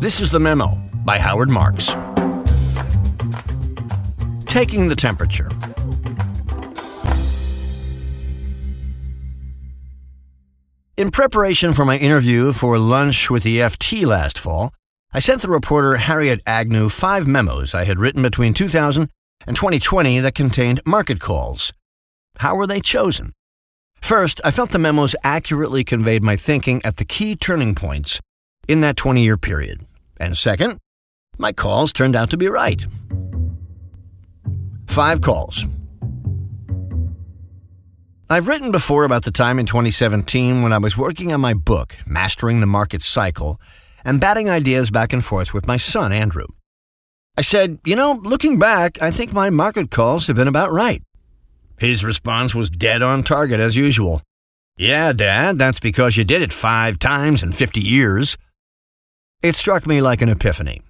This is The Memo by Howard Marks. Taking the temperature. In preparation for my interview for lunch with the FT last fall, I sent the reporter Harriet Agnew five memos I had written between 2000 and 2020 that contained market calls. How were they chosen? First, I felt the memos accurately conveyed my thinking at the key turning points in that 20 year period. And second, my calls turned out to be right. Five calls. I've written before about the time in 2017 when I was working on my book, Mastering the Market Cycle, and batting ideas back and forth with my son, Andrew. I said, You know, looking back, I think my market calls have been about right. His response was dead on target as usual. Yeah, Dad, that's because you did it five times in 50 years. It struck me like an epiphany.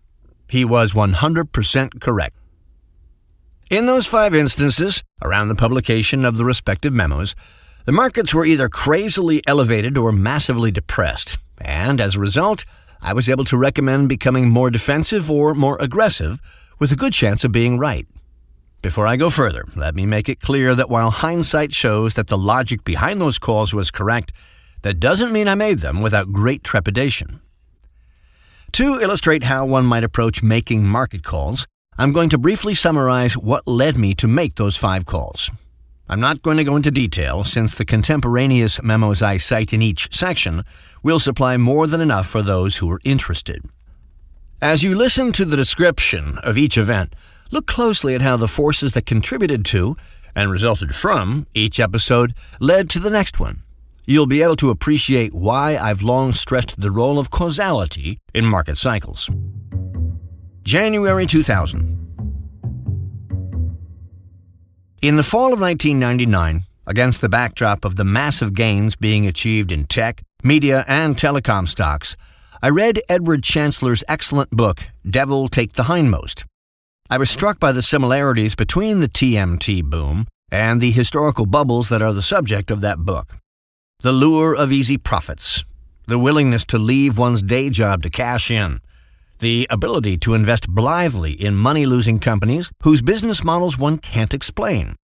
He was 100% correct. In those five instances, around the publication of the respective memos, the markets were either crazily elevated or massively depressed, and as a result, I was able to recommend becoming more defensive or more aggressive with a good chance of being right. Before I go further, let me make it clear that while hindsight shows that the logic behind those calls was correct, that doesn't mean I made them without great trepidation. To illustrate how one might approach making market calls, I'm going to briefly summarize what led me to make those five calls. I'm not going to go into detail since the contemporaneous memos I cite in each section will supply more than enough for those who are interested. As you listen to the description of each event, look closely at how the forces that contributed to and resulted from each episode led to the next one you'll be able to appreciate why I've long stressed the role of causality in market cycles. January 2000. In the fall of 1999, against the backdrop of the massive gains being achieved in tech, media, and telecom stocks, I read Edward Chancellor's excellent book, Devil Take the Hindmost. I was struck by the similarities between the TMT boom and the historical bubbles that are the subject of that book. The lure of easy profits, the willingness to leave one's day job to cash in, the ability to invest blithely in money losing companies whose business models one can't explain.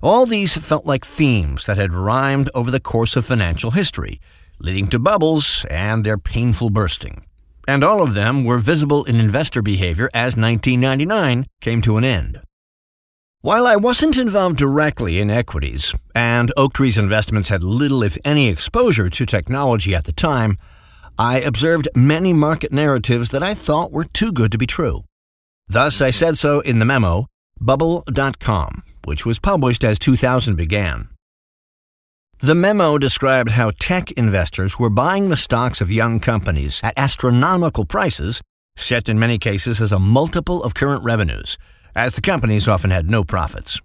All these felt like themes that had rhymed over the course of financial history, leading to bubbles and their painful bursting. And all of them were visible in investor behavior as 1999 came to an end. While I wasn't involved directly in equities, and Oaktree's investments had little, if any, exposure to technology at the time, I observed many market narratives that I thought were too good to be true. Thus, I said so in the memo, Bubble.com, which was published as 2000 began. The memo described how tech investors were buying the stocks of young companies at astronomical prices, set in many cases as a multiple of current revenues as the companies often had no profits.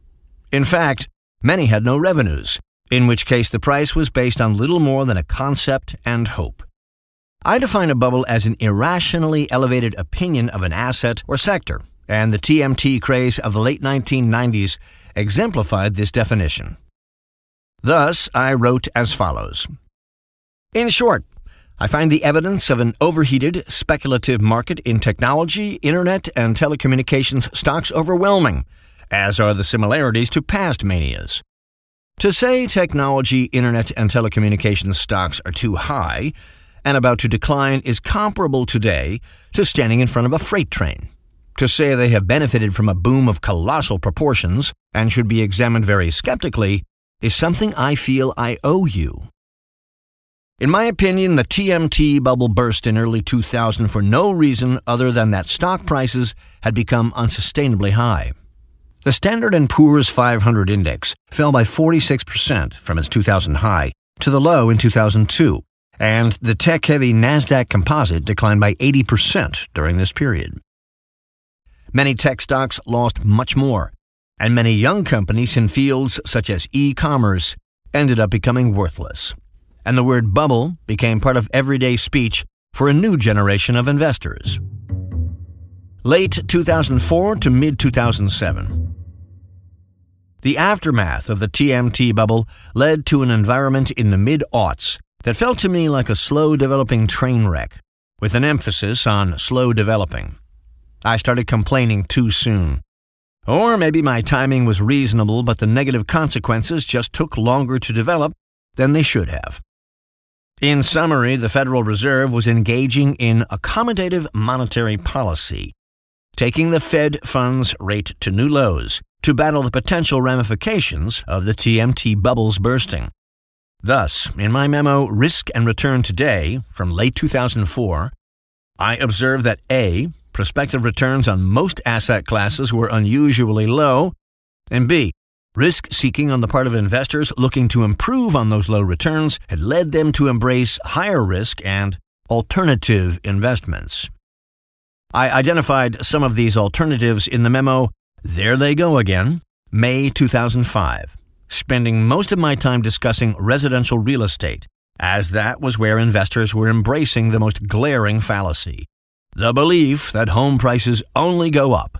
In fact, many had no revenues, in which case the price was based on little more than a concept and hope. I define a bubble as an irrationally elevated opinion of an asset or sector, and the TMT craze of the late 1990s exemplified this definition. Thus, I wrote as follows In short, I find the evidence of an overheated, speculative market in technology, internet, and telecommunications stocks overwhelming, as are the similarities to past manias. To say technology, internet, and telecommunications stocks are too high and about to decline is comparable today to standing in front of a freight train. To say they have benefited from a boom of colossal proportions and should be examined very skeptically is something I feel I owe you. In my opinion, the TMT bubble burst in early 2000 for no reason other than that stock prices had become unsustainably high. The Standard & Poor's 500 index fell by 46% from its 2000 high to the low in 2002, and the tech-heavy Nasdaq Composite declined by 80% during this period. Many tech stocks lost much more, and many young companies in fields such as e-commerce ended up becoming worthless and the word bubble became part of everyday speech for a new generation of investors. Late 2004 to mid 2007. The aftermath of the TMT bubble led to an environment in the mid aughts that felt to me like a slow developing train wreck, with an emphasis on slow developing. I started complaining too soon. Or maybe my timing was reasonable, but the negative consequences just took longer to develop than they should have. In summary, the Federal Reserve was engaging in accommodative monetary policy, taking the Fed funds rate to new lows to battle the potential ramifications of the TMT bubbles bursting. Thus, in my memo Risk and Return Today from late 2004, I observed that A. Prospective returns on most asset classes were unusually low, and B. Risk seeking on the part of investors looking to improve on those low returns had led them to embrace higher risk and alternative investments. I identified some of these alternatives in the memo There They Go Again, May 2005, spending most of my time discussing residential real estate, as that was where investors were embracing the most glaring fallacy the belief that home prices only go up.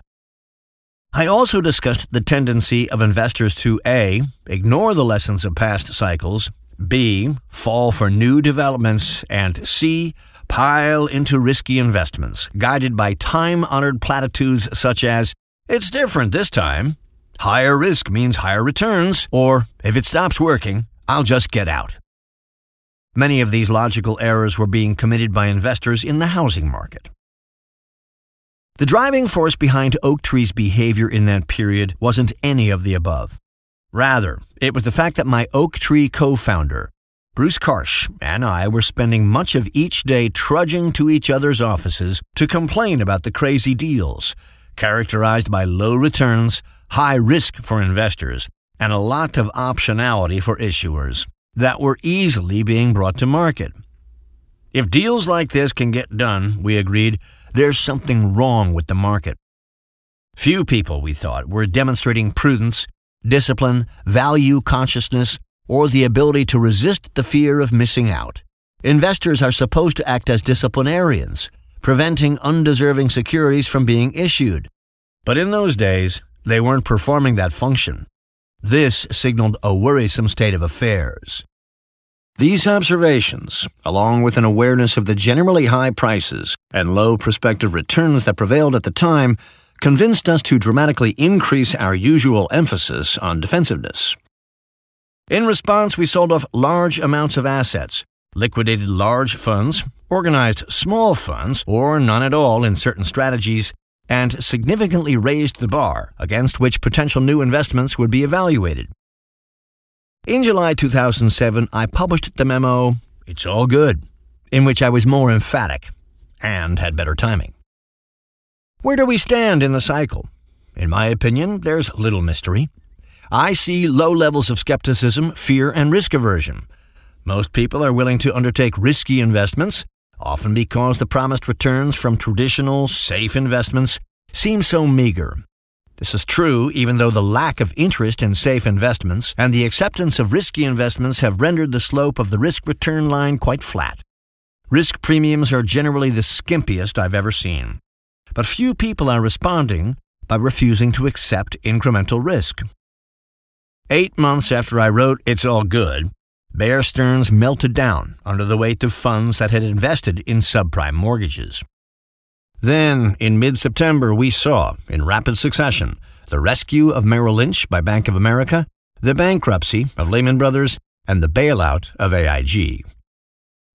I also discussed the tendency of investors to A. ignore the lessons of past cycles, B. fall for new developments, and C pile into risky investments, guided by time honored platitudes such as, It's different this time. Higher risk means higher returns, or if it stops working, I'll just get out. Many of these logical errors were being committed by investors in the housing market. The driving force behind Oaktree's behavior in that period wasn't any of the above. Rather, it was the fact that my Oaktree co founder, Bruce Karsh and I were spending much of each day trudging to each other's offices to complain about the crazy deals, characterized by low returns, high risk for investors, and a lot of optionality for issuers that were easily being brought to market. If deals like this can get done, we agreed, there's something wrong with the market. Few people, we thought, were demonstrating prudence, discipline, value consciousness, or the ability to resist the fear of missing out. Investors are supposed to act as disciplinarians, preventing undeserving securities from being issued. But in those days, they weren't performing that function. This signaled a worrisome state of affairs. These observations, along with an awareness of the generally high prices and low prospective returns that prevailed at the time, convinced us to dramatically increase our usual emphasis on defensiveness. In response, we sold off large amounts of assets, liquidated large funds, organized small funds, or none at all in certain strategies, and significantly raised the bar against which potential new investments would be evaluated. In July 2007, I published the memo, It's All Good, in which I was more emphatic and had better timing. Where do we stand in the cycle? In my opinion, there's little mystery. I see low levels of skepticism, fear, and risk aversion. Most people are willing to undertake risky investments, often because the promised returns from traditional, safe investments seem so meager. This is true even though the lack of interest in safe investments and the acceptance of risky investments have rendered the slope of the risk return line quite flat. Risk premiums are generally the skimpiest I've ever seen. But few people are responding by refusing to accept incremental risk. Eight months after I wrote It's All Good, Bear Stearns melted down under the weight of funds that had invested in subprime mortgages. Then, in mid September, we saw, in rapid succession, the rescue of Merrill Lynch by Bank of America, the bankruptcy of Lehman Brothers, and the bailout of AIG.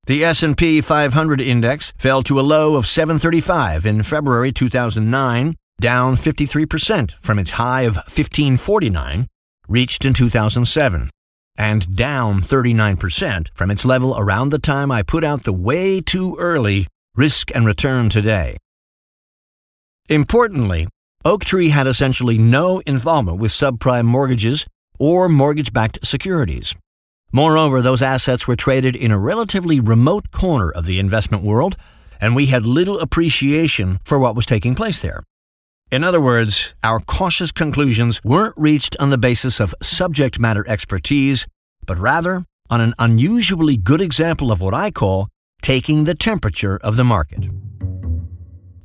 The S&P 500 index fell to a low of 735 in February 2009, down 53% from its high of 1549 reached in 2007, and down 39% from its level around the time I put out the way too early risk and return today. Importantly, Oaktree had essentially no involvement with subprime mortgages or mortgage backed securities. Moreover, those assets were traded in a relatively remote corner of the investment world, and we had little appreciation for what was taking place there. In other words, our cautious conclusions weren't reached on the basis of subject matter expertise, but rather on an unusually good example of what I call taking the temperature of the market.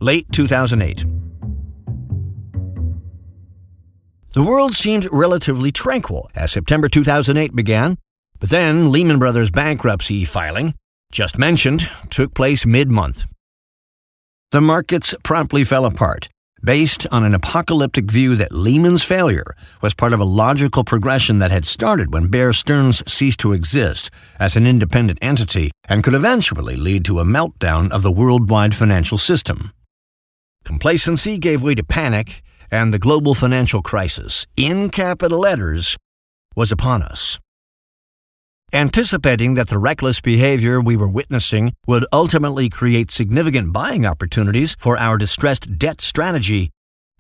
Late 2008. The world seemed relatively tranquil as September 2008 began, but then Lehman Brothers bankruptcy filing, just mentioned, took place mid month The markets promptly fell apart, based on an apocalyptic view that Lehman's failure was part of a logical progression that had started when Bear Stearns ceased to exist as an independent entity and could eventually lead to a meltdown of the worldwide financial system. Complacency gave way to panic, and the global financial crisis, in capital letters, was upon us. Anticipating that the reckless behavior we were witnessing would ultimately create significant buying opportunities for our distressed debt strategy,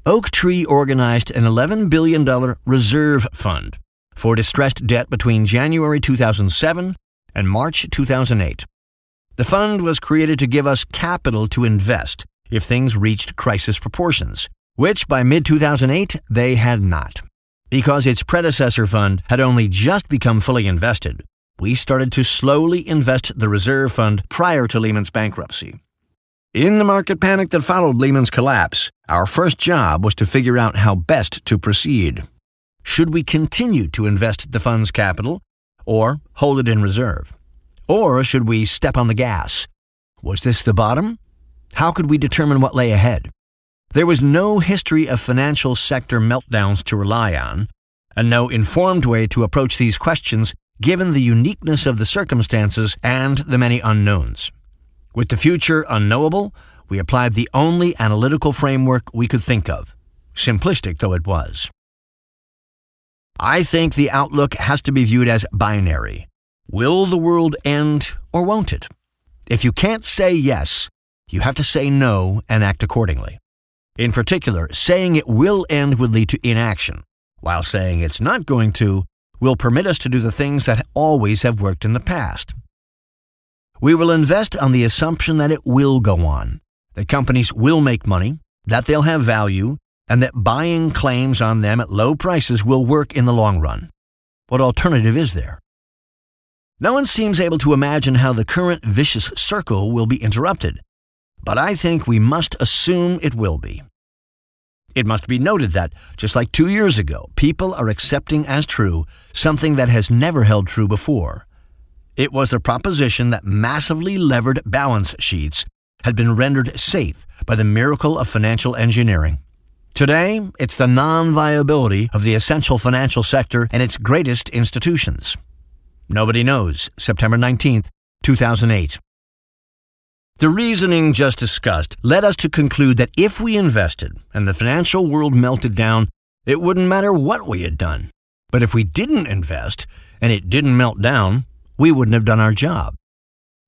Oaktree organized an $11 billion reserve fund for distressed debt between January 2007 and March 2008. The fund was created to give us capital to invest if things reached crisis proportions, which by mid 2008 they had not. Because its predecessor fund had only just become fully invested, we started to slowly invest the reserve fund prior to Lehman's bankruptcy. In the market panic that followed Lehman's collapse, our first job was to figure out how best to proceed. Should we continue to invest the fund's capital, or hold it in reserve? Or should we step on the gas? Was this the bottom? How could we determine what lay ahead? There was no history of financial sector meltdowns to rely on, and no informed way to approach these questions given the uniqueness of the circumstances and the many unknowns. With the future unknowable, we applied the only analytical framework we could think of, simplistic though it was. I think the outlook has to be viewed as binary. Will the world end or won't it? If you can't say yes, you have to say no and act accordingly. In particular, saying it will end would lead to inaction, while saying it's not going to will permit us to do the things that always have worked in the past. We will invest on the assumption that it will go on, that companies will make money, that they'll have value, and that buying claims on them at low prices will work in the long run. What alternative is there? No one seems able to imagine how the current vicious circle will be interrupted, but I think we must assume it will be. It must be noted that, just like two years ago, people are accepting as true something that has never held true before. It was the proposition that massively levered balance sheets had been rendered safe by the miracle of financial engineering. Today, it's the non viability of the essential financial sector and its greatest institutions. Nobody knows, September 19, 2008. The reasoning just discussed led us to conclude that if we invested and the financial world melted down, it wouldn't matter what we had done. But if we didn't invest and it didn't melt down, we wouldn't have done our job.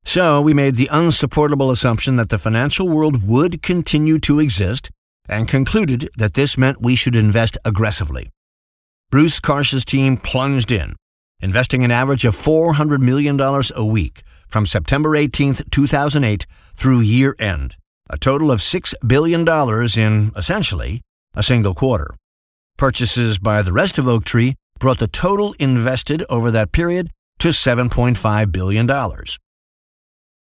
So we made the unsupportable assumption that the financial world would continue to exist and concluded that this meant we should invest aggressively. Bruce Karsh's team plunged in, investing an average of $400 million a week from September 18, 2008 through year end, a total of $6 billion in, essentially, a single quarter. Purchases by the rest of Oaktree brought the total invested over that period to $7.5 billion.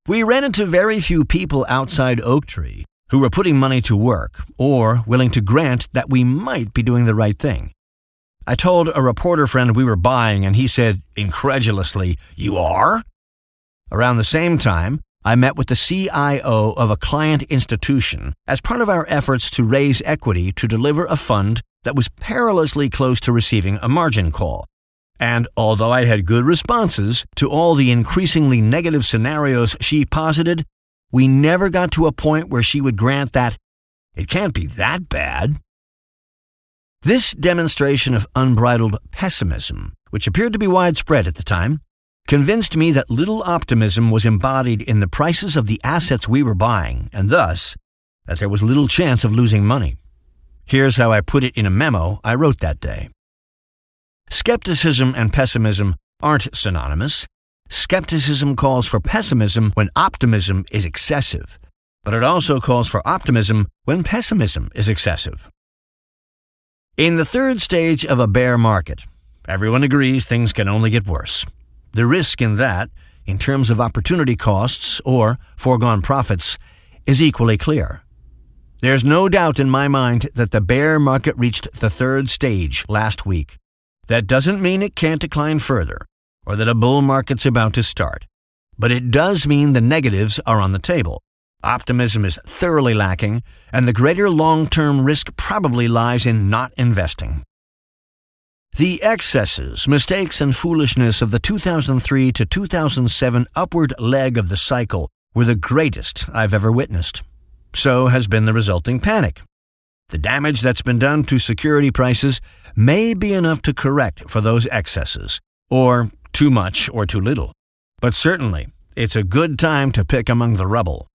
We ran into very few people outside Oaktree who were putting money to work or willing to grant that we might be doing the right thing. I told a reporter friend we were buying, and he said incredulously, You are? Around the same time, I met with the CIO of a client institution as part of our efforts to raise equity to deliver a fund that was perilously close to receiving a margin call. And although I had good responses to all the increasingly negative scenarios she posited, we never got to a point where she would grant that it can't be that bad. This demonstration of unbridled pessimism, which appeared to be widespread at the time, convinced me that little optimism was embodied in the prices of the assets we were buying, and thus, that there was little chance of losing money. Here's how I put it in a memo I wrote that day. Skepticism and pessimism aren't synonymous. Skepticism calls for pessimism when optimism is excessive, but it also calls for optimism when pessimism is excessive. In the third stage of a bear market, everyone agrees things can only get worse. The risk in that, in terms of opportunity costs or foregone profits, is equally clear. There's no doubt in my mind that the bear market reached the third stage last week. That doesn't mean it can't decline further, or that a bull market's about to start. But it does mean the negatives are on the table. optimism is thoroughly lacking, and the greater long term risk probably lies in not investing. The excesses, mistakes, and foolishness of the 2003 to 2007 upward leg of the cycle were the greatest I've ever witnessed. So has been the resulting panic. The damage that's been done to security prices may be enough to correct for those excesses, or too much or too little. But certainly, it's a good time to pick among the rubble.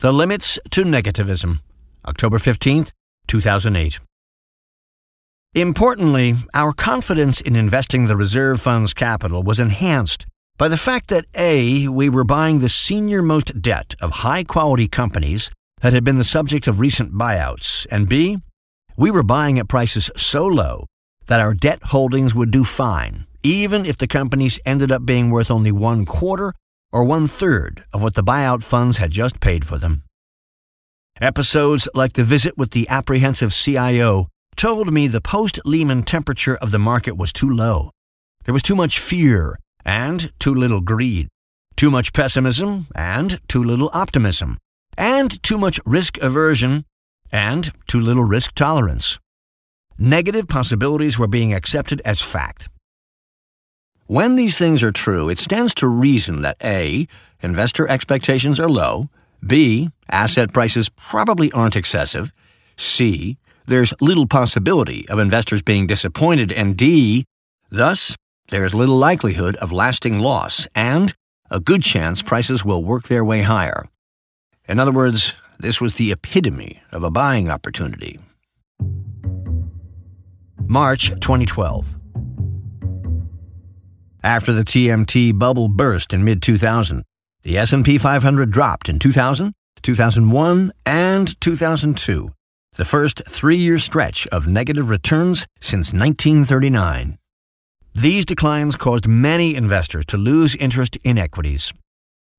The Limits to Negativism, October 15th, 2008. Importantly, our confidence in investing the reserve fund's capital was enhanced by the fact that A, we were buying the senior most debt of high quality companies that had been the subject of recent buyouts, and B, we were buying at prices so low that our debt holdings would do fine, even if the companies ended up being worth only one quarter or one third of what the buyout funds had just paid for them. Episodes like the visit with the apprehensive CIO told me the post Lehman temperature of the market was too low. There was too much fear and too little greed, too much pessimism and too little optimism, and too much risk aversion and too little risk tolerance. Negative possibilities were being accepted as fact. When these things are true, it stands to reason that A. Investor expectations are low, B. Asset prices probably aren't excessive, C. There's little possibility of investors being disappointed, and D. Thus, there's little likelihood of lasting loss, and a good chance prices will work their way higher. In other words, this was the epitome of a buying opportunity. March 2012. After the TMT bubble burst in mid-2000, the S&P 500 dropped in 2000, 2001, and 2002, the first 3-year stretch of negative returns since 1939. These declines caused many investors to lose interest in equities.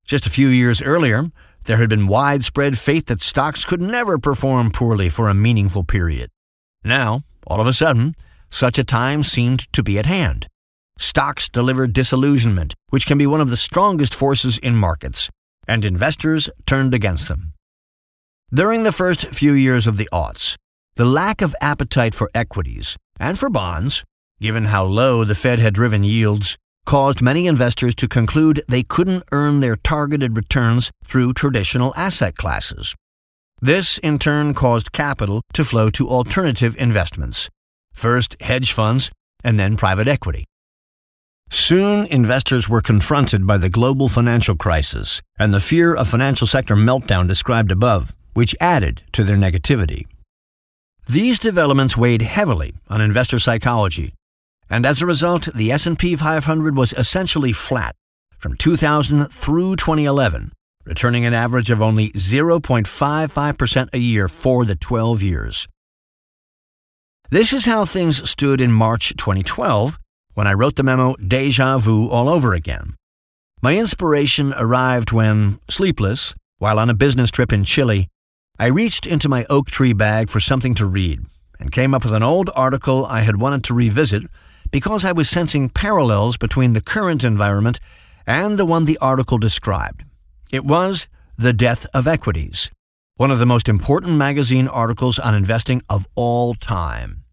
Just a few years earlier, there had been widespread faith that stocks could never perform poorly for a meaningful period. Now, all of a sudden, such a time seemed to be at hand. Stocks delivered disillusionment, which can be one of the strongest forces in markets, and investors turned against them. During the first few years of the aughts, the lack of appetite for equities and for bonds, given how low the Fed had driven yields, caused many investors to conclude they couldn't earn their targeted returns through traditional asset classes. This, in turn, caused capital to flow to alternative investments first hedge funds, and then private equity. Soon, investors were confronted by the global financial crisis and the fear of financial sector meltdown described above, which added to their negativity. These developments weighed heavily on investor psychology and as a result, the S&P 500 was essentially flat from 2000 through 2011, returning an average of only 0.55% a year for the 12 years. This is how things stood in March 2012 when I wrote the memo Deja Vu All Over Again. My inspiration arrived when, sleepless, while on a business trip in Chile, I reached into my Oaktree bag for something to read and came up with an old article I had wanted to revisit because I was sensing parallels between the current environment and the one the article described. It was The Death of Equities, one of the most important magazine articles on investing of all time.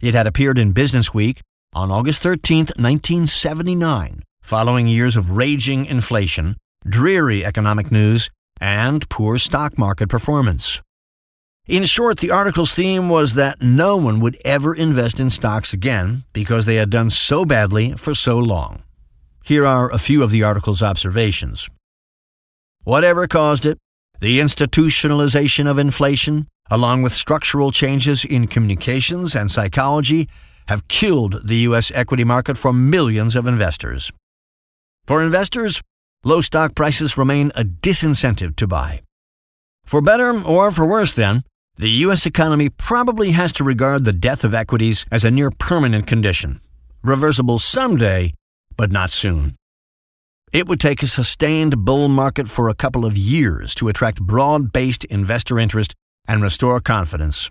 It had appeared in Business Week on August 13, 1979, following years of raging inflation, dreary economic news, and poor stock market performance. In short, the article's theme was that no one would ever invest in stocks again because they had done so badly for so long. Here are a few of the article's observations. Whatever caused it, the institutionalization of inflation, along with structural changes in communications and psychology, have killed the U.S. equity market for millions of investors. For investors, low stock prices remain a disincentive to buy. For better or for worse, then, the U.S. economy probably has to regard the death of equities as a near permanent condition, reversible someday, but not soon. It would take a sustained bull market for a couple of years to attract broad based investor interest and restore confidence.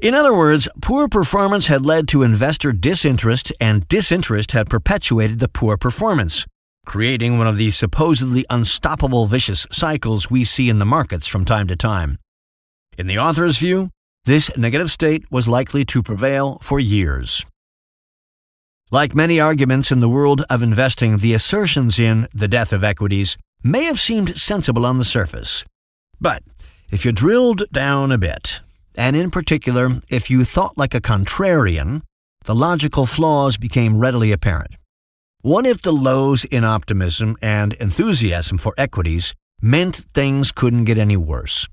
In other words, poor performance had led to investor disinterest, and disinterest had perpetuated the poor performance. Creating one of these supposedly unstoppable vicious cycles we see in the markets from time to time. In the author's view, this negative state was likely to prevail for years. Like many arguments in the world of investing, the assertions in The Death of Equities may have seemed sensible on the surface. But if you drilled down a bit, and in particular, if you thought like a contrarian, the logical flaws became readily apparent. What if the lows in optimism and enthusiasm for equities meant things couldn't get any worse?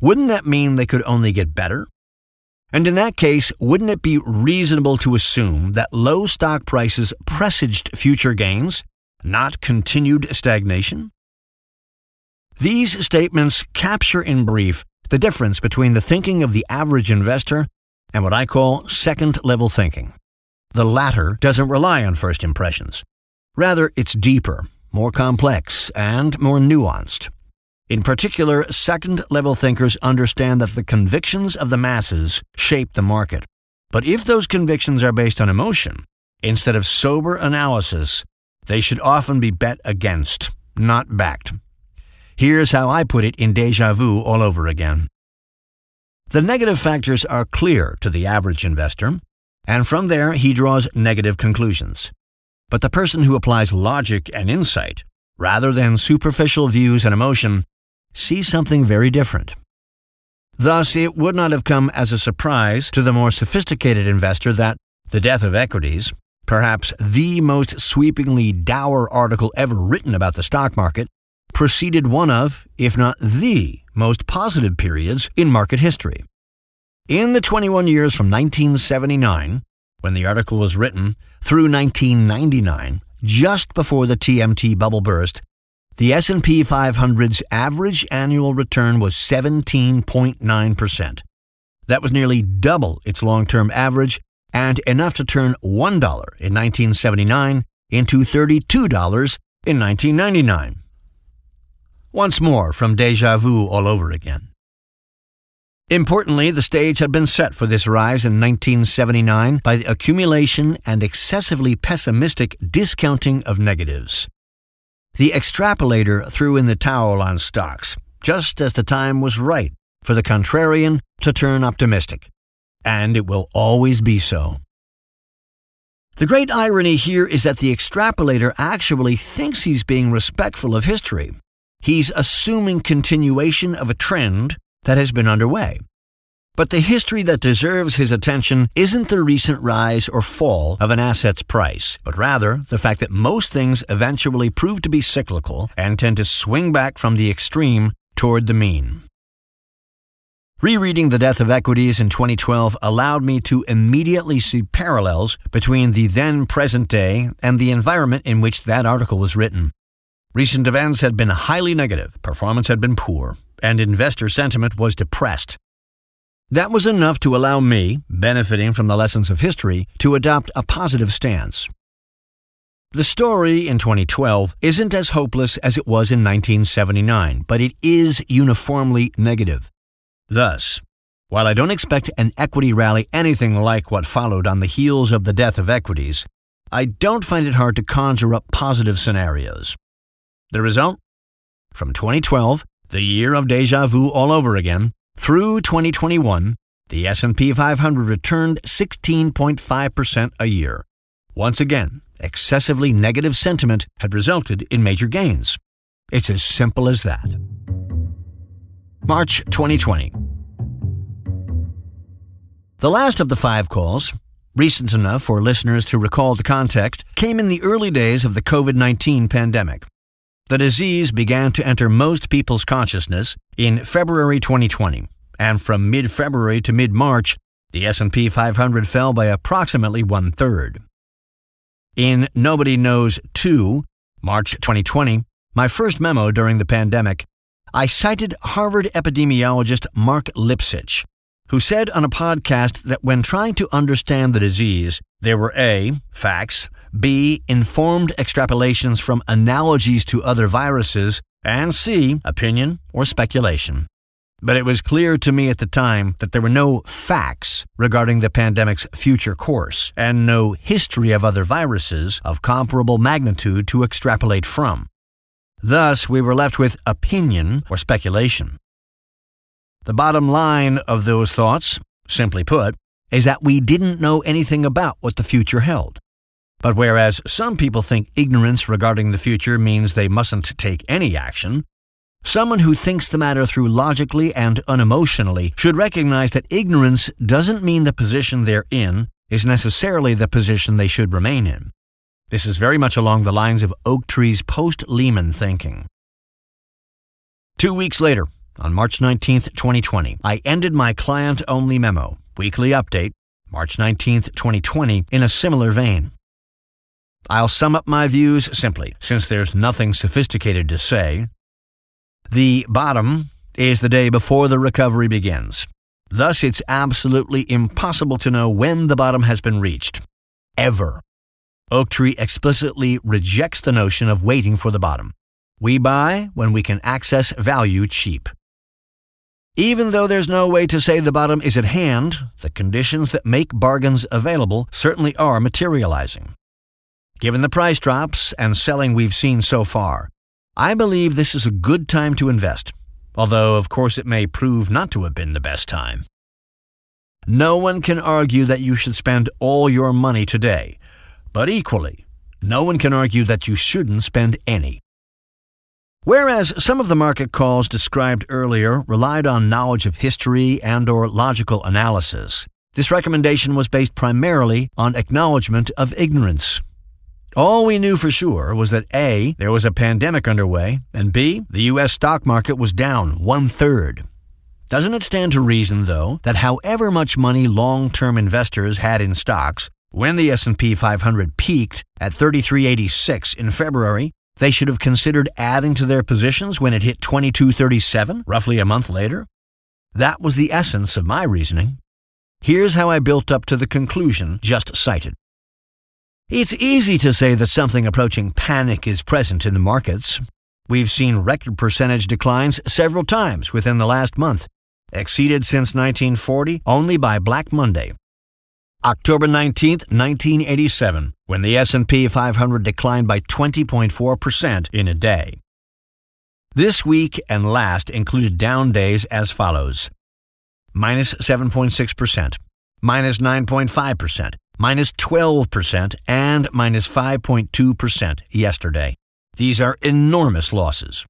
Wouldn't that mean they could only get better? And in that case, wouldn't it be reasonable to assume that low stock prices presaged future gains, not continued stagnation? These statements capture in brief the difference between the thinking of the average investor and what I call second level thinking. The latter doesn't rely on first impressions. Rather, it's deeper, more complex, and more nuanced. In particular, second level thinkers understand that the convictions of the masses shape the market. But if those convictions are based on emotion, instead of sober analysis, they should often be bet against, not backed. Here's how I put it in Deja Vu all over again. The negative factors are clear to the average investor, and from there he draws negative conclusions. But the person who applies logic and insight, rather than superficial views and emotion, sees something very different. Thus, it would not have come as a surprise to the more sophisticated investor that The Death of Equities, perhaps the most sweepingly dour article ever written about the stock market, preceded one of, if not the, most positive periods in market history. In the 21 years from 1979, when the article was written, through 1999, just before the TMT bubble burst, the S&P 500's average annual return was 17.9%. That was nearly double its long-term average and enough to turn $1 in 1979 into $32 in 1999. Once more from deja vu all over again. Importantly, the stage had been set for this rise in 1979 by the accumulation and excessively pessimistic discounting of negatives. The extrapolator threw in the towel on stocks, just as the time was right for the contrarian to turn optimistic. And it will always be so. The great irony here is that the extrapolator actually thinks he's being respectful of history He's assuming continuation of a trend that has been underway. But the history that deserves his attention isn't the recent rise or fall of an asset's price, but rather the fact that most things eventually prove to be cyclical and tend to swing back from the extreme toward the mean. Rereading The Death of Equities in 2012 allowed me to immediately see parallels between the then present day and the environment in which that article was written. Recent events had been highly negative, performance had been poor, and investor sentiment was depressed. That was enough to allow me, benefiting from the lessons of history, to adopt a positive stance. The story in 2012 isn't as hopeless as it was in 1979, but it is uniformly negative. Thus, while I don't expect an equity rally anything like what followed on the heels of the death of equities, I don't find it hard to conjure up positive scenarios. The result? From 2012, the year of deja vu all over again, through 2021, the S&P 500 returned 16.5% a year. Once again, excessively negative sentiment had resulted in major gains. It's as simple as that. March 2020. The last of the five calls, recent enough for listeners to recall the context, came in the early days of the COVID 19 pandemic. The disease began to enter most people's consciousness in February 2020, and from mid-February to mid-March, the S&P 500 fell by approximately one-third. In Nobody Knows 2, March 2020, my first memo during the pandemic, I cited Harvard epidemiologist Marc Lipsitch, who said on a podcast that when trying to understand the disease, there were A. facts, B. Informed extrapolations from analogies to other viruses. And C. Opinion or speculation. But it was clear to me at the time that there were no facts regarding the pandemic's future course and no history of other viruses of comparable magnitude to extrapolate from. Thus, we were left with opinion or speculation. The bottom line of those thoughts, simply put, is that we didn't know anything about what the future held. But whereas some people think ignorance regarding the future means they mustn't take any action, someone who thinks the matter through logically and unemotionally should recognize that ignorance doesn't mean the position they're in is necessarily the position they should remain in. This is very much along the lines of Oaktree's post Lehman thinking. Two weeks later, on March 19, 2020, I ended my client only memo, weekly update, March 19, 2020, in a similar vein. I'll sum up my views simply, since there's nothing sophisticated to say. The bottom is the day before the recovery begins. Thus, it's absolutely impossible to know when the bottom has been reached. Ever. Oaktree explicitly rejects the notion of waiting for the bottom. We buy when we can access value cheap. Even though there's no way to say the bottom is at hand, the conditions that make bargains available certainly are materializing. Given the price drops and selling we've seen so far, I believe this is a good time to invest, although, of course, it may prove not to have been the best time. No one can argue that you should spend all your money today, but equally, no one can argue that you shouldn't spend any. Whereas some of the market calls described earlier relied on knowledge of history and or logical analysis, this recommendation was based primarily on acknowledgement of ignorance. All we knew for sure was that A, there was a pandemic underway, and B, the US stock market was down one third. Doesn't it stand to reason, though, that however much money long-term investors had in stocks, when the S&P 500 peaked at 3386 in February, they should have considered adding to their positions when it hit 2237, roughly a month later? That was the essence of my reasoning. Here's how I built up to the conclusion just cited. It's easy to say that something approaching panic is present in the markets. We've seen record percentage declines several times within the last month, exceeded since 1940 only by Black Monday, October 19, 1987, when the S&P 500 declined by 20.4% in a day. This week and last included down days as follows. Minus 7.6%, minus 9.5%, minus 12%, and minus 5.2% yesterday. These are enormous losses.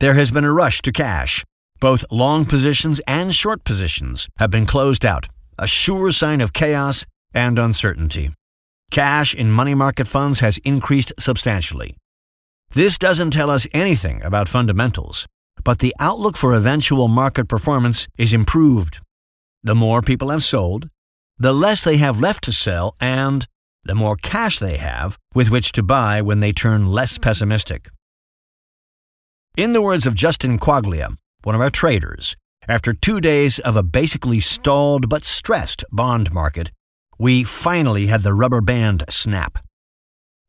There has been a rush to cash. Both long positions and short positions have been closed out a sure sign of chaos and uncertainty. Cash in money market funds has increased substantially. This doesn't tell us anything about fundamentals, but the outlook for eventual market performance is improved. The more people have sold, the less they have left to sell, and the more cash they have with which to buy when they turn less pessimistic. In the words of Justin Quaglia, one of our traders, after two days of a basically stalled but stressed bond market, we finally had the rubber band snap.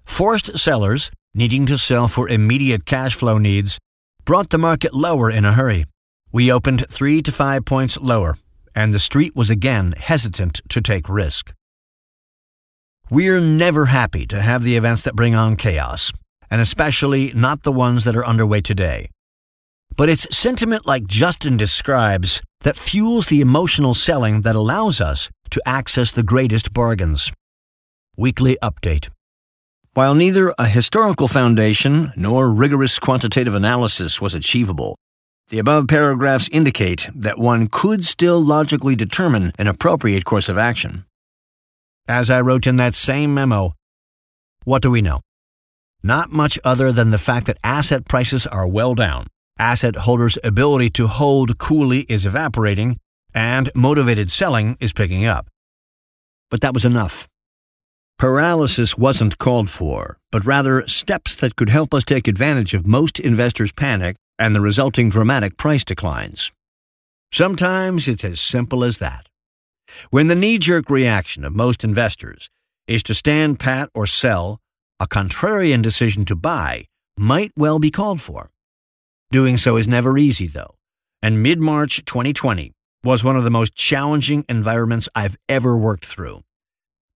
Forced sellers, needing to sell for immediate cash flow needs, brought the market lower in a hurry. We opened three to five points lower, and the street was again hesitant to take risk. We're never happy to have the events that bring on chaos, and especially not the ones that are underway today. But it's sentiment like Justin describes that fuels the emotional selling that allows us to access the greatest bargains. Weekly Update While neither a historical foundation nor rigorous quantitative analysis was achievable, the above paragraphs indicate that one could still logically determine an appropriate course of action. As I wrote in that same memo, what do we know? Not much other than the fact that asset prices are well down asset holders' ability to hold coolly is evaporating, and motivated selling is picking up. But that was enough. Paralysis wasn't called for, but rather steps that could help us take advantage of most investors' panic and the resulting dramatic price declines. Sometimes it's as simple as that. When the knee jerk reaction of most investors is to stand pat or sell, a contrarian decision to buy might well be called for. Doing so is never easy, though, and mid March 2020 was one of the most challenging environments I've ever worked through.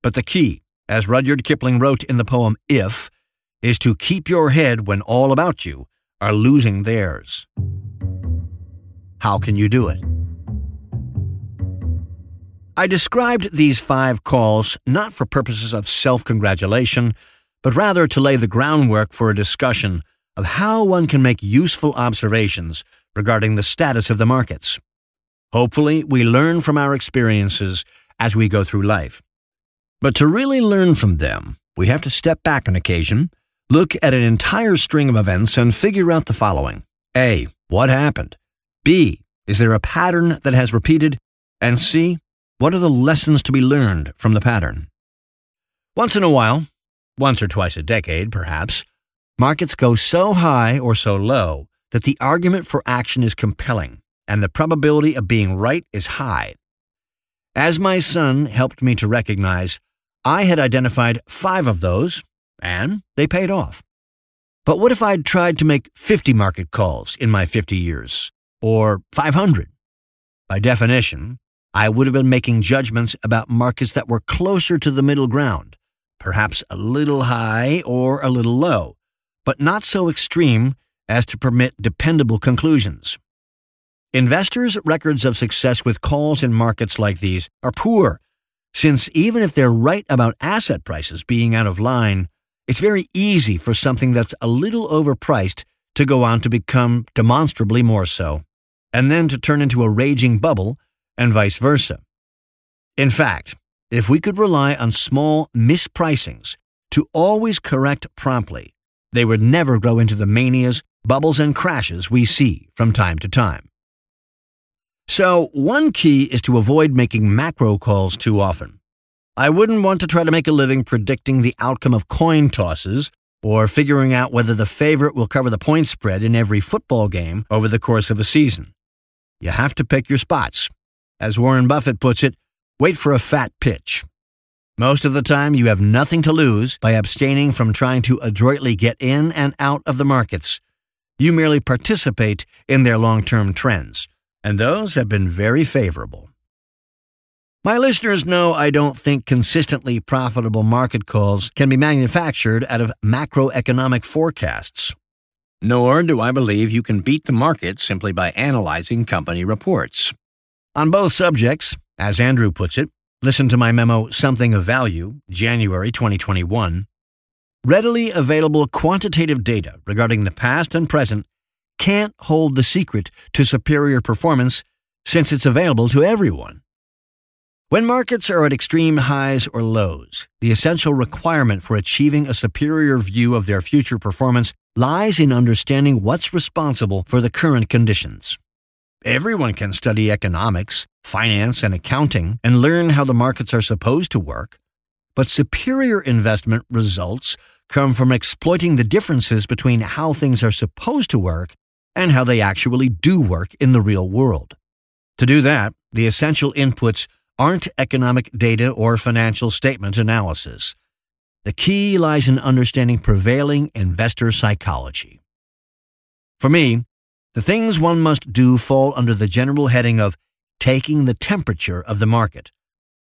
But the key, as Rudyard Kipling wrote in the poem If, is to keep your head when all about you are losing theirs. How can you do it? I described these five calls not for purposes of self congratulation, but rather to lay the groundwork for a discussion of how one can make useful observations regarding the status of the markets. Hopefully, we learn from our experiences as we go through life. But to really learn from them, we have to step back on occasion, look at an entire string of events, and figure out the following A. What happened? B. Is there a pattern that has repeated? And C. What are the lessons to be learned from the pattern? Once in a while, once or twice a decade perhaps, markets go so high or so low that the argument for action is compelling and the probability of being right is high. As my son helped me to recognize, I had identified five of those, and they paid off. But what if I'd tried to make 50 market calls in my 50 years, or 500? By definition, I would have been making judgments about markets that were closer to the middle ground, perhaps a little high or a little low, but not so extreme as to permit dependable conclusions. Investors' records of success with calls in markets like these are poor, since even if they're right about asset prices being out of line, it's very easy for something that's a little overpriced to go on to become demonstrably more so, and then to turn into a raging bubble, and vice versa. In fact, if we could rely on small mispricings to always correct promptly, they would never grow into the manias, bubbles, and crashes we see from time to time. So, one key is to avoid making macro calls too often. I wouldn't want to try to make a living predicting the outcome of coin tosses or figuring out whether the favorite will cover the point spread in every football game over the course of a season. You have to pick your spots. As Warren Buffett puts it, wait for a fat pitch. Most of the time, you have nothing to lose by abstaining from trying to adroitly get in and out of the markets. You merely participate in their long term trends and those have been very favorable. My listeners know I don't think consistently profitable market calls can be manufactured out of macroeconomic forecasts. Nor do I believe you can beat the market simply by analyzing company reports. On both subjects, as Andrew puts it, listen to my memo Something of Value, January 2021. Readily available quantitative data regarding the past and present can't hold the secret to superior performance since it's available to everyone. When markets are at extreme highs or lows, the essential requirement for achieving a superior view of their future performance lies in understanding what's responsible for the current conditions. Everyone can study economics, finance, and accounting and learn how the markets are supposed to work, but superior investment results come from exploiting the differences between how things are supposed to work and how they actually do work in the real world. To do that, the essential inputs aren't economic data or financial statement analysis. The key lies in understanding prevailing investor psychology. For me, the things one must do fall under the general heading of taking the temperature of the market.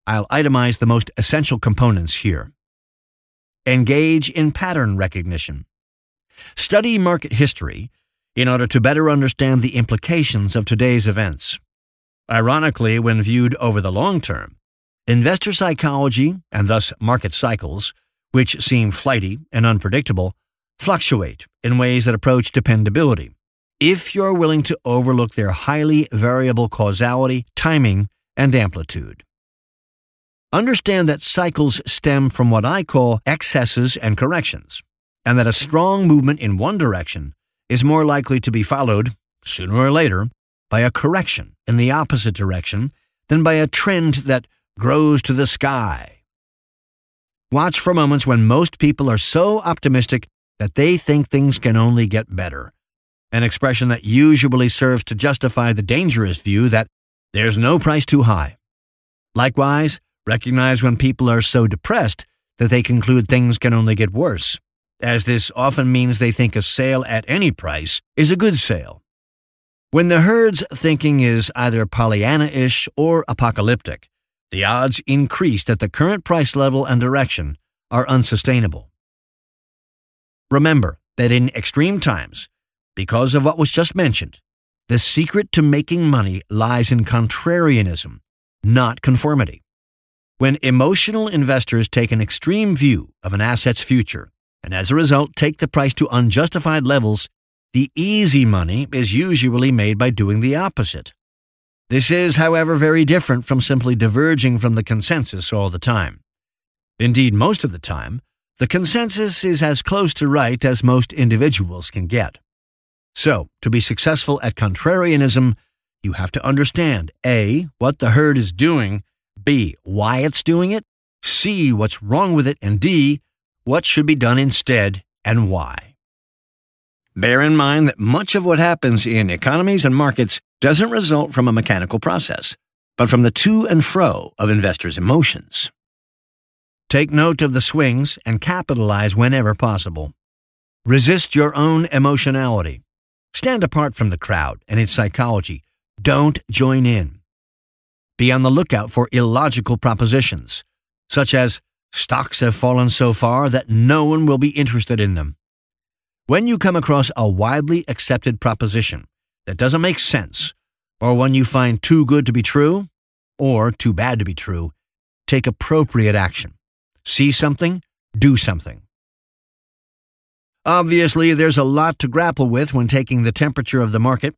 I'll itemize the most essential components here. Engage in pattern recognition. Study market history in order to better understand the implications of today's events. Ironically, when viewed over the long term, investor psychology, and thus market cycles, which seem flighty and unpredictable, fluctuate in ways that approach dependability if you're willing to overlook their highly variable causality, timing, and amplitude. Understand that cycles stem from what I call excesses and corrections, and that a strong movement in one direction is more likely to be followed, sooner or later, by a correction in the opposite direction than by a trend that grows to the sky. Watch for moments when most people are so optimistic that they think things can only get better, an expression that usually serves to justify the dangerous view that there's no price too high. Likewise, recognize when people are so depressed that they conclude things can only get worse as this often means they think a sale at any price is a good sale. When the herd's thinking is either Pollyanna ish or apocalyptic, the odds increase that the current price level and direction are unsustainable. Remember that in extreme times, because of what was just mentioned, the secret to making money lies in contrarianism, not conformity. When emotional investors take an extreme view of an asset's future, and as a result take the price to unjustified levels, the easy money is usually made by doing the opposite. This is, however, very different from simply diverging from the consensus all the time. Indeed, most of the time, the consensus is as close to right as most individuals can get. So, to be successful at contrarianism, you have to understand A, what the herd is doing, B, why it's doing it, C, what's wrong with it, and D, what should be done instead and why. Bear in mind that much of what happens in economies and markets doesn't result from a mechanical process, but from the to and fro of investors' emotions. Take note of the swings and capitalize whenever possible. Resist your own emotionality. Stand apart from the crowd and its psychology. Don't join in. Be on the lookout for illogical propositions, such as stocks have fallen so far that no one will be interested in them. When you come across a widely accepted proposition that doesn't make sense, or one you find too good to be true, or too bad to be true, take appropriate action. See something, do something. Obviously, there's a lot to grapple with when taking the temperature of the market.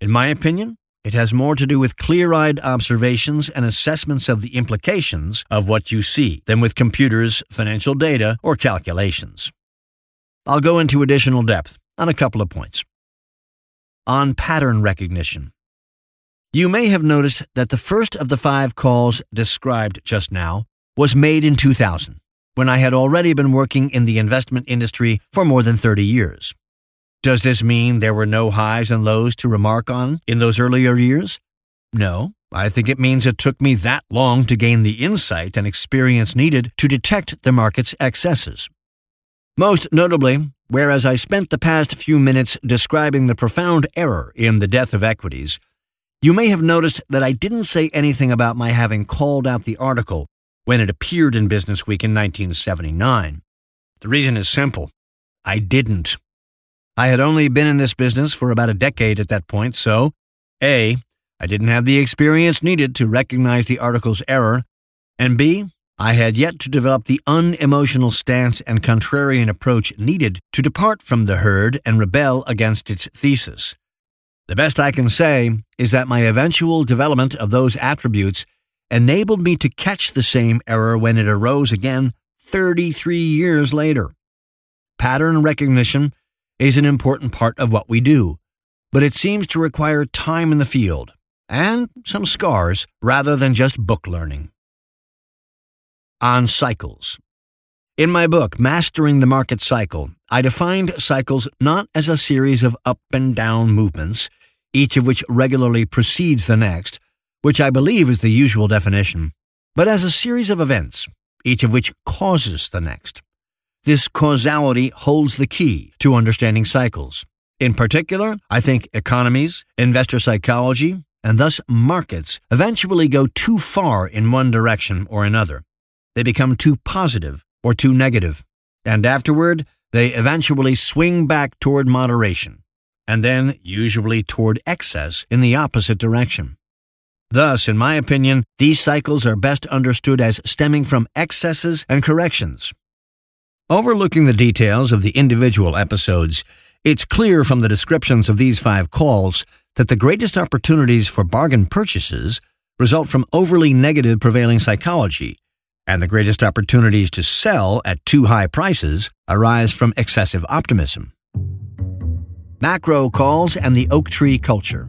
In my opinion, it has more to do with clear eyed observations and assessments of the implications of what you see than with computers, financial data, or calculations. I'll go into additional depth on a couple of points. On pattern recognition. You may have noticed that the first of the five calls described just now was made in 2000, when I had already been working in the investment industry for more than 30 years. Does this mean there were no highs and lows to remark on in those earlier years? No, I think it means it took me that long to gain the insight and experience needed to detect the market's excesses. Most notably, whereas I spent the past few minutes describing the profound error in the death of equities, you may have noticed that I didn't say anything about my having called out the article when it appeared in Business Week in 1979. The reason is simple I didn't. I had only been in this business for about a decade at that point, so A, I didn't have the experience needed to recognize the article's error, and B, I had yet to develop the unemotional stance and contrarian approach needed to depart from the herd and rebel against its thesis. The best I can say is that my eventual development of those attributes enabled me to catch the same error when it arose again 33 years later. Pattern recognition is an important part of what we do, but it seems to require time in the field and some scars rather than just book learning on cycles. In my book, Mastering the Market Cycle, I defined cycles not as a series of up and down movements, each of which regularly precedes the next, which I believe is the usual definition, but as a series of events, each of which causes the next. This causality holds the key to understanding cycles. In particular, I think economies, investor psychology, and thus markets eventually go too far in one direction or another they become too positive or too negative, and afterward, they eventually swing back toward moderation, and then usually toward excess in the opposite direction. Thus, in my opinion, these cycles are best understood as stemming from excesses and corrections. Overlooking the details of the individual episodes, it's clear from the descriptions of these five calls that the greatest opportunities for bargain purchases result from overly negative prevailing psychology and the greatest opportunities to sell at too high prices arise from excessive optimism. Macro calls and the Oaktree culture.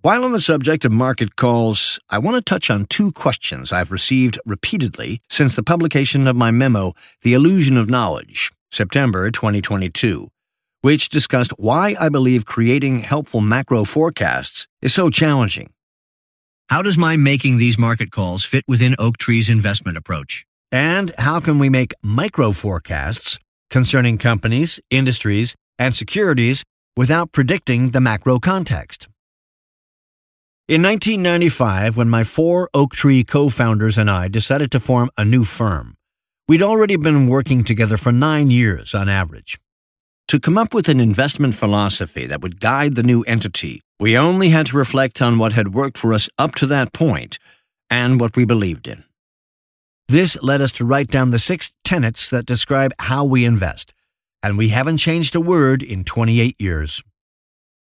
While on the subject of market calls, I want to touch on two questions I've received repeatedly since the publication of my memo, The Illusion of Knowledge, September 2022, which discussed why I believe creating helpful macro forecasts is so challenging how does my making these market calls fit within Oaktree's investment approach? And how can we make micro forecasts concerning companies, industries, and securities without predicting the macro context. In 1995, when my four Oaktree co founders and I decided to form a new firm, we'd already been working together for nine years on average. To come up with an investment philosophy that would guide the new entity, we only had to reflect on what had worked for us up to that point and what we believed in. This led us to write down the six tenets that describe how we invest, and we haven't changed a word in 28 years.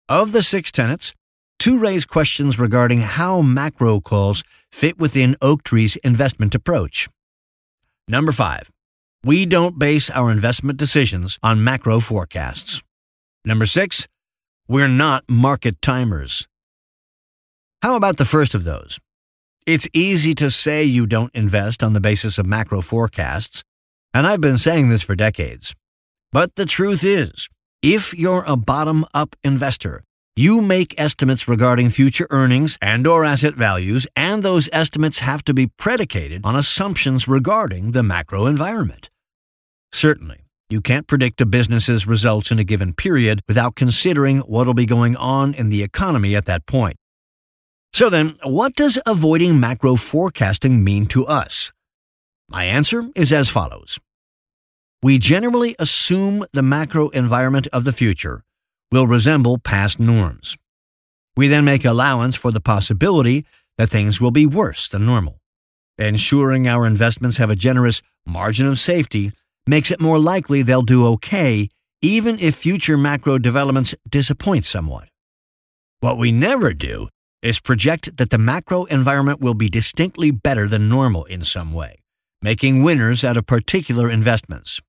Of the six tenets, two raise questions regarding how macro calls fit within Oaktree's investment approach. Number five, we don't base our investment decisions on macro forecasts. Number six, we're not market timers. How about the first of those? It's easy to say you don't invest on the basis of macro forecasts, and I've been saying this for decades. But the truth is, if you're a bottom up investor, you make estimates regarding future earnings and or asset values, and those estimates have to be predicated on assumptions regarding the macro environment. Certainly, you can't predict a business's results in a given period without considering what'll be going on in the economy at that point. So then, what does avoiding macro forecasting mean to us? My answer is as follows. We generally assume the macro environment of the future will resemble past norms. We then make allowance for the possibility that things will be worse than normal. Ensuring our investments have a generous margin of safety makes it more likely they'll do okay even if future macro developments disappoint somewhat. What we never do is project that the macro environment will be distinctly better than normal in some way, making winners out of particular investments.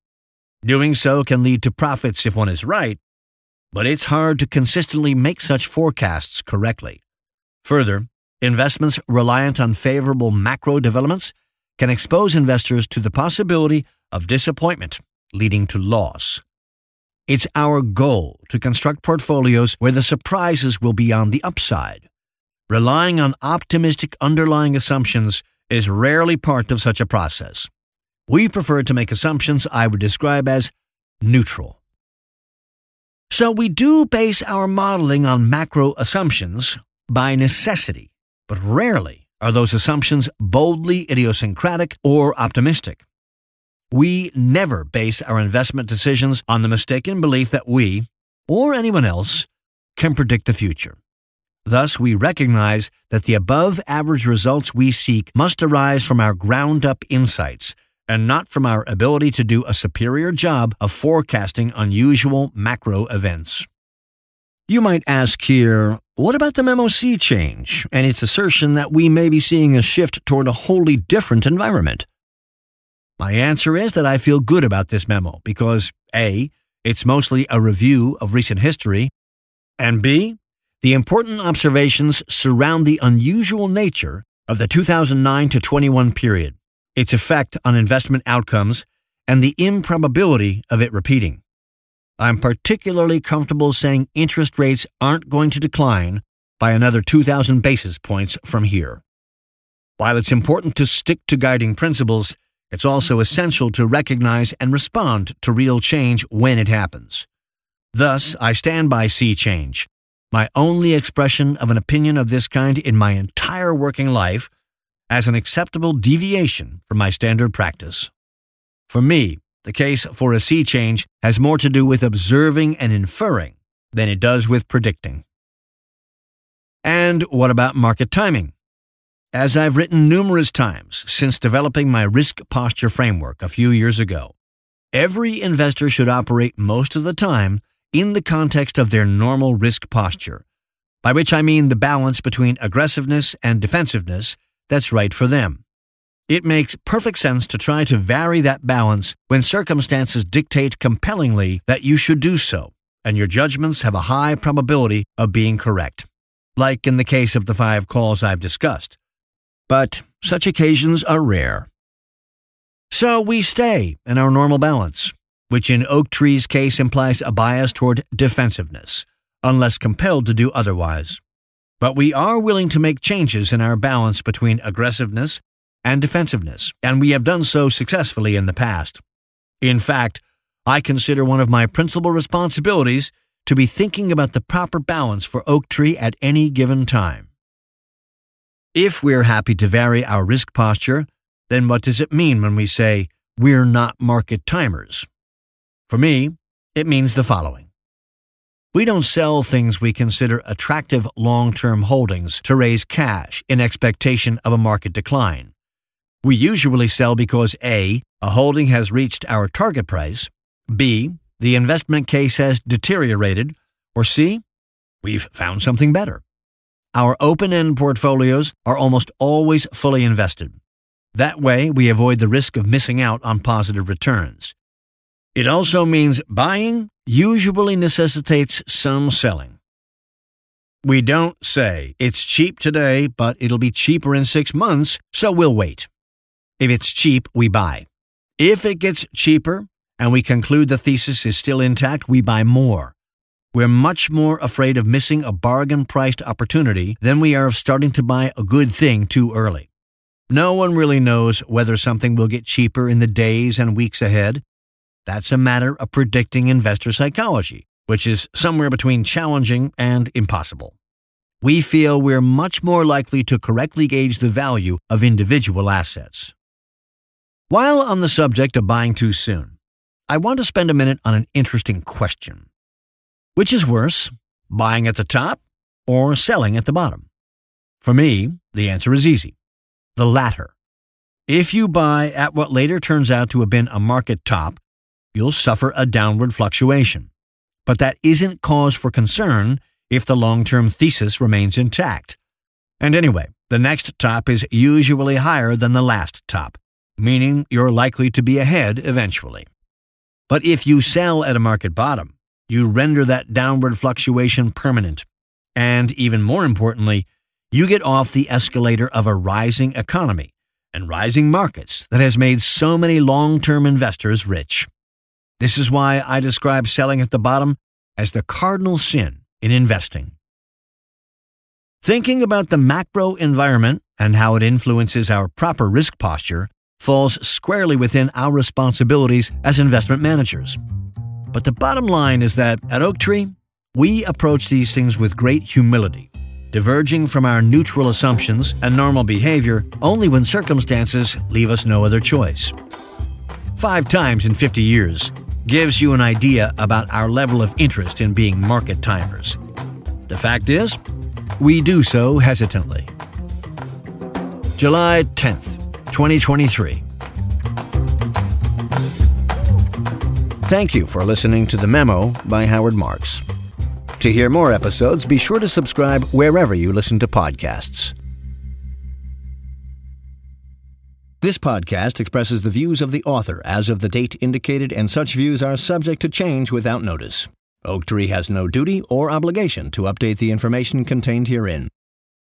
Doing so can lead to profits if one is right, but it's hard to consistently make such forecasts correctly. Further, investments reliant on favorable macro developments can expose investors to the possibility of disappointment, leading to loss. It's our goal to construct portfolios where the surprises will be on the upside. Relying on optimistic underlying assumptions is rarely part of such a process. We prefer to make assumptions I would describe as neutral. So we do base our modeling on macro assumptions by necessity, but rarely are those assumptions boldly idiosyncratic or optimistic. We never base our investment decisions on the mistaken belief that we, or anyone else, can predict the future. Thus, we recognize that the above average results we seek must arise from our ground up insights and not from our ability to do a superior job of forecasting unusual macro events. You might ask here, what about the Memo Sea Change and its assertion that we may be seeing a shift toward a wholly different environment? My answer is that I feel good about this memo because A, it's mostly a review of recent history, and B, the important observations surround the unusual nature of the 2009 to 21 period its effect on investment outcomes, and the improbability of it repeating. I'm particularly comfortable saying interest rates aren't going to decline by another 2,000 basis points from here. While it's important to stick to guiding principles, it's also essential to recognize and respond to real change when it happens. Thus, I stand by sea change, my only expression of an opinion of this kind in my entire working life as an acceptable deviation from my standard practice. For me, the case for a sea change has more to do with observing and inferring than it does with predicting. And what about market timing? As I've written numerous times since developing my risk posture framework a few years ago, every investor should operate most of the time in the context of their normal risk posture, by which I mean the balance between aggressiveness and defensiveness that's right for them. It makes perfect sense to try to vary that balance when circumstances dictate compellingly that you should do so, and your judgments have a high probability of being correct, like in the case of the five calls I've discussed. But such occasions are rare. So we stay in our normal balance, which in Oaktree's case implies a bias toward defensiveness, unless compelled to do otherwise. But we are willing to make changes in our balance between aggressiveness and defensiveness, and we have done so successfully in the past. In fact, I consider one of my principal responsibilities to be thinking about the proper balance for Oaktree at any given time. If we're happy to vary our risk posture, then what does it mean when we say we're not market timers? For me, it means the following. We don't sell things we consider attractive long term holdings to raise cash in expectation of a market decline. We usually sell because A, a holding has reached our target price, B, the investment case has deteriorated, or C, we've found something better. Our open end portfolios are almost always fully invested. That way, we avoid the risk of missing out on positive returns. It also means buying usually necessitates some selling. We don't say it's cheap today, but it'll be cheaper in six months, so we'll wait. If it's cheap, we buy. If it gets cheaper and we conclude the thesis is still intact, we buy more. We're much more afraid of missing a bargain priced opportunity than we are of starting to buy a good thing too early. No one really knows whether something will get cheaper in the days and weeks ahead, that's a matter of predicting investor psychology, which is somewhere between challenging and impossible. We feel we're much more likely to correctly gauge the value of individual assets. While on the subject of buying too soon, I want to spend a minute on an interesting question. Which is worse, buying at the top or selling at the bottom? For me, the answer is easy the latter. If you buy at what later turns out to have been a market top, you'll suffer a downward fluctuation. But that isn't cause for concern if the long term thesis remains intact. And anyway, the next top is usually higher than the last top, meaning you're likely to be ahead eventually. But if you sell at a market bottom, you render that downward fluctuation permanent. And even more importantly, you get off the escalator of a rising economy and rising markets that has made so many long term investors rich. This is why I describe selling at the bottom as the cardinal sin in investing. Thinking about the macro environment and how it influences our proper risk posture falls squarely within our responsibilities as investment managers. But the bottom line is that at Oaktree, we approach these things with great humility, diverging from our neutral assumptions and normal behavior only when circumstances leave us no other choice. Five times in 50 years, gives you an idea about our level of interest in being market timers. The fact is, we do so hesitantly. July 10th, 2023. Thank you for listening to The Memo by Howard Marks. To hear more episodes, be sure to subscribe wherever you listen to podcasts. This podcast expresses the views of the author as of the date indicated, and such views are subject to change without notice. Oaktree has no duty or obligation to update the information contained herein.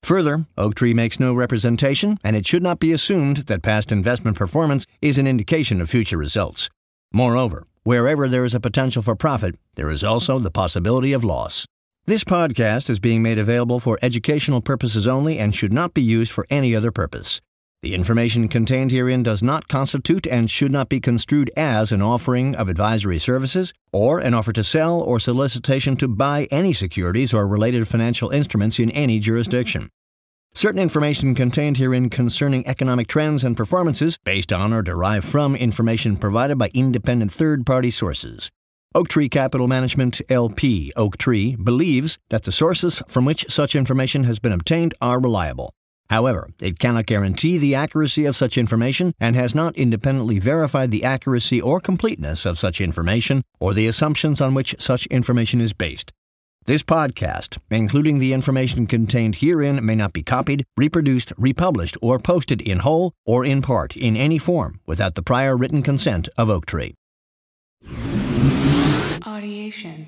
Further, Oaktree makes no representation, and it should not be assumed that past investment performance is an indication of future results. Moreover, wherever there is a potential for profit, there is also the possibility of loss. This podcast is being made available for educational purposes only and should not be used for any other purpose. The information contained herein does not constitute and should not be construed as an offering of advisory services or an offer to sell or solicitation to buy any securities or related financial instruments in any jurisdiction. Certain information contained herein concerning economic trends and performances based on or derived from information provided by independent third party sources. Oaktree Capital Management LP Oaktree believes that the sources from which such information has been obtained are reliable. However, it cannot guarantee the accuracy of such information and has not independently verified the accuracy or completeness of such information or the assumptions on which such information is based. This podcast, including the information contained herein, may not be copied, reproduced, republished, or posted in whole or in part in any form without the prior written consent of Oaktree. Audiation.